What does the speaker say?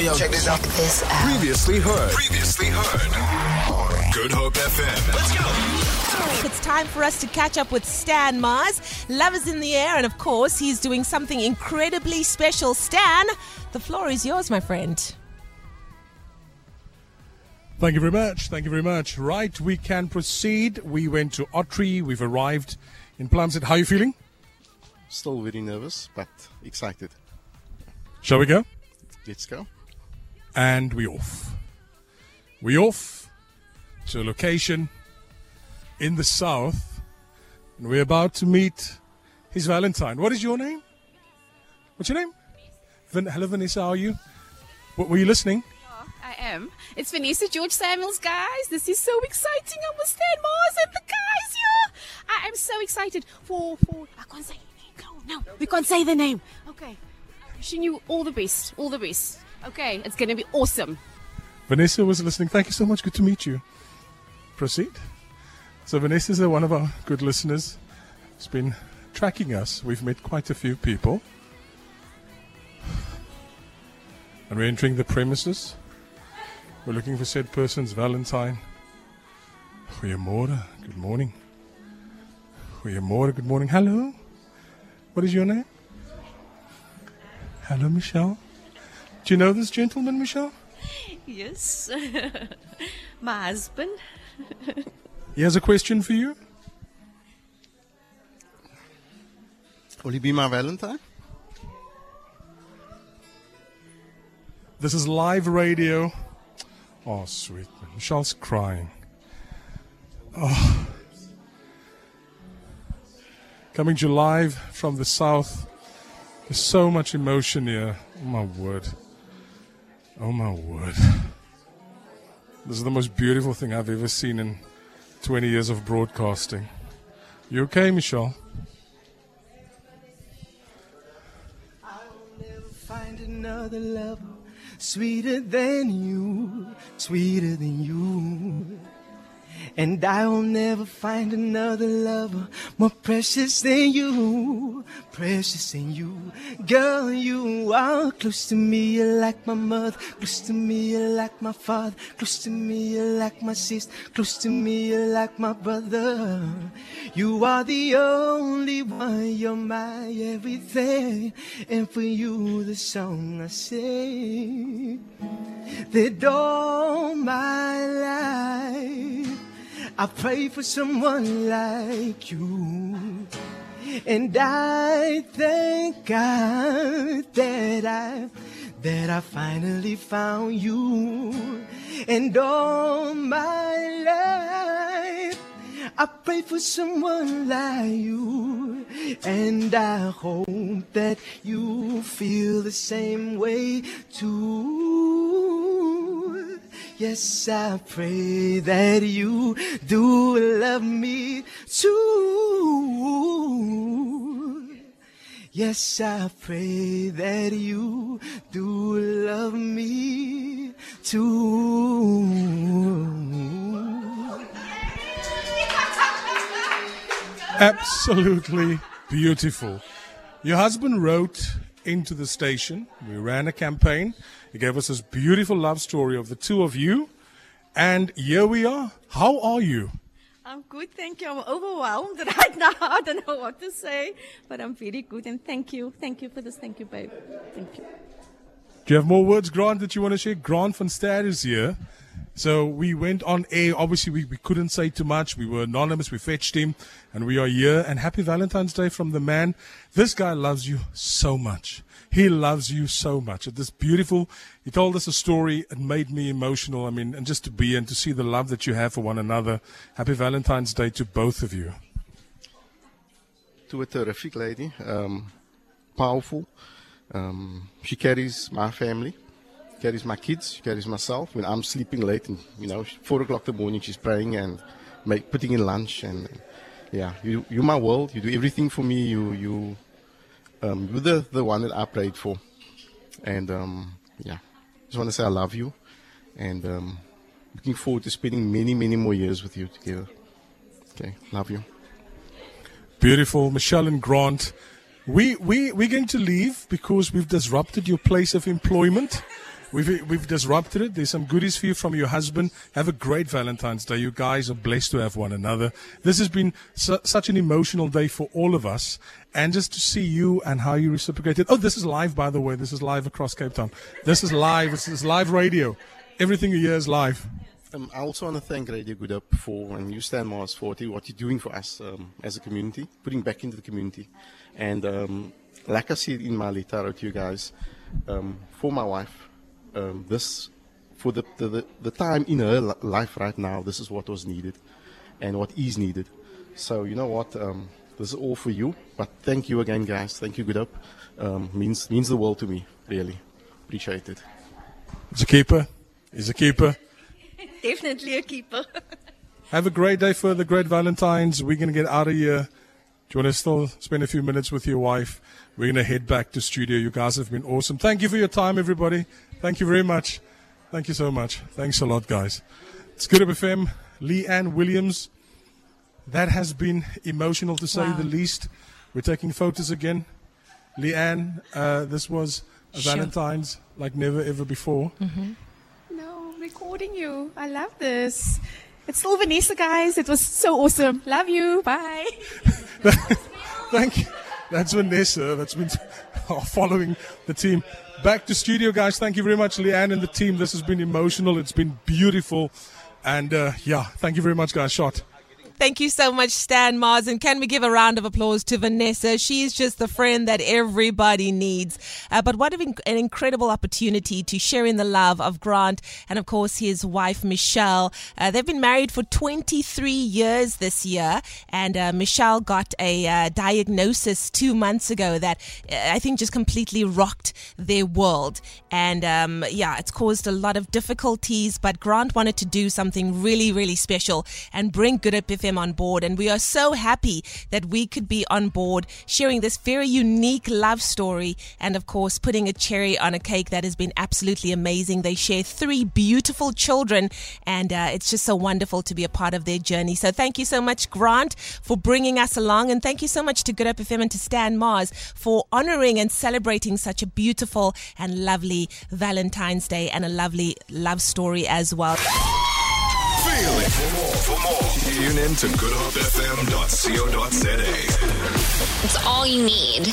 yo, yo. Check this out. This out. Previously heard. Previously heard. Good Hope FM. Let's go. It's time for us to catch up with Stan Mars. Love is in the air, and of course, he's doing something incredibly special. Stan, the floor is yours, my friend. Thank you very much. Thank you very much. Right, we can proceed. We went to Ottery. We've arrived in Plumstead. How are you feeling? Still very nervous, but excited. Shall we go? Let's go. And we off. We off to a location in the south, and we're about to meet his Valentine. What is your name? What's your name? Van- Hello, Vanessa. How are you? What, were you listening? I am. It's Vanessa George Samuels, guys. This is so exciting. I'm with Stan Mars and the guys here. I am so excited for for. I can't say name. No, no, we can't say the name. Okay. Wishing you all the best. All the best. Okay, it's gonna be awesome. Vanessa was listening. Thank you so much. Good to meet you. Proceed. So Vanessa is one of our good listeners. Has been tracking us. We've met quite a few people. And we're entering the premises. We're looking for said person's Valentine. Goeiemorgen. Good morning. Goeiemorgen. Good morning. Hello. What is your name? Hello, Michelle. Do you know this gentleman, Michelle? Yes. My husband. He has a question for you. Will you be my Valentine? This is live radio. Oh, sweet. Michelle's crying. Oh. Coming to you live from the south. There's so much emotion here. Oh, my word. Oh, my word. This is the most beautiful thing I've ever seen in 20 years of broadcasting. You okay, Michelle? Another lover sweeter than you, sweeter than you. And I'll never find another lover more precious than you, precious than you. Girl, you are close to me, you're like my mother, close to me, you're like my father, close to me, you're like my sister, close to me, you're like my brother. You are the only one, you're my everything, and for you the song I sing. That all my life I pray for someone like you. And I thank God that I that I finally found you. And all my life I pray for someone like you. And I hope that you feel the same way too. Yes, I pray that you do love me too. Yes, I pray that you do love me too. Absolutely beautiful. Your husband wrote into the station. We ran a campaign. He gave us this beautiful love story of the two of you. And here we are. How are you? I'm good, thank you. I'm overwhelmed right now. I don't know what to say, but I'm very good and thank you. Thank you for this. Thank you, babe. Thank you. Do you have more words, Grant, that you want to share? Grant van Stad is here. So we went on air. Obviously, we, we couldn't say too much. We were anonymous. We fetched him, and we are here. And happy Valentine's Day from the man. This guy loves you so much. He loves you so much. It is beautiful. He told us a story. It made me emotional. I mean, and just to be and to see the love that you have for one another. Happy Valentine's Day to both of you. To a terrific lady, um, powerful. Um, she carries my family, carries my kids, carries myself. When I'm sleeping late, and you know, four o'clock in the morning, she's praying and make, putting in lunch. And yeah, you, you're my world. You do everything for me. You, you, um, you're the, the one that I prayed for. And um, yeah, just want to say I love you, and um, looking forward to spending many, many more years with you together. Okay, love you. Beautiful. Michelle and Grant. We, we, we're going to leave because we've disrupted your place of employment. We've, we've disrupted it. There's some goodies for you from your husband. Have a great Valentine's Day. You guys are blessed to have one another. This has been su- such an emotional day for all of us. And just to see you and how you reciprocated. Oh, this is live, by the way. This is live across Cape Town. This is live. This is live radio. Everything you hear is live. Um, I also want to thank Radio Good Hope for and you Stan Mars 40, what you're doing for us um, as a community, putting back into the community. And um, like I said in my letter to you guys, um, for my wife, um, this for the, the, the, the time in her life right now, this is what was needed and what is needed. So you know what, um, this is all for you. But thank you again, guys. Thank you, Good Hope. Um, means means the world to me, really. Appreciate it. He's a keeper. He's a keeper. Definitely a keeper. Have a great day for the great Valentine's. We're going to get out of here. Do you want to still spend a few minutes with your wife? We're going to head back to studio. You guys have been awesome. Thank you for your time, everybody. Thank you very much. Thank you so much. Thanks a lot, guys. It's Good Hope FM. Lee Ann Williams. That has been emotional to say Wow. the least. We're taking photos again. Lee Ann, uh, this was a Sure. Valentine's like never ever before. No, I'm recording you. I love this. It's still Vanessa, guys. It was so awesome. Love you. Bye. Thank you. That's Vanessa. That's been following the team. Back to studio, guys. Thank you very much, Leanne and the team. This has been emotional. It's been beautiful. And uh, yeah, thank you very much, guys. Shot. Thank you so much, Stan Mars. And can we give a round of applause to Vanessa? She's just the friend that everybody needs. Uh, but what an incredible opportunity to share in the love of Grant and, of course, his wife, Michelle. Uh, they've been married for 23 years this year. And uh, Michelle got a uh, diagnosis two months ago that uh, I think just completely rocked their world. And um, yeah, it's caused a lot of difficulties. But Grant wanted to do something really, really special and bring Good Hope FM on board. And we are so happy that we could be on board sharing this very unique love story and, of course, putting a cherry on a cake that has been absolutely amazing. They share three beautiful children, and uh, it's just so wonderful to be a part of their journey. So, thank you so much, Grant, for bringing us along. And thank you so much to Good Hope FM and to Stan Mars for honoring and celebrating such a beautiful and lovely Valentine's Day and a lovely love story as well. Feel it. For more, for more, tune in to. It's all you need.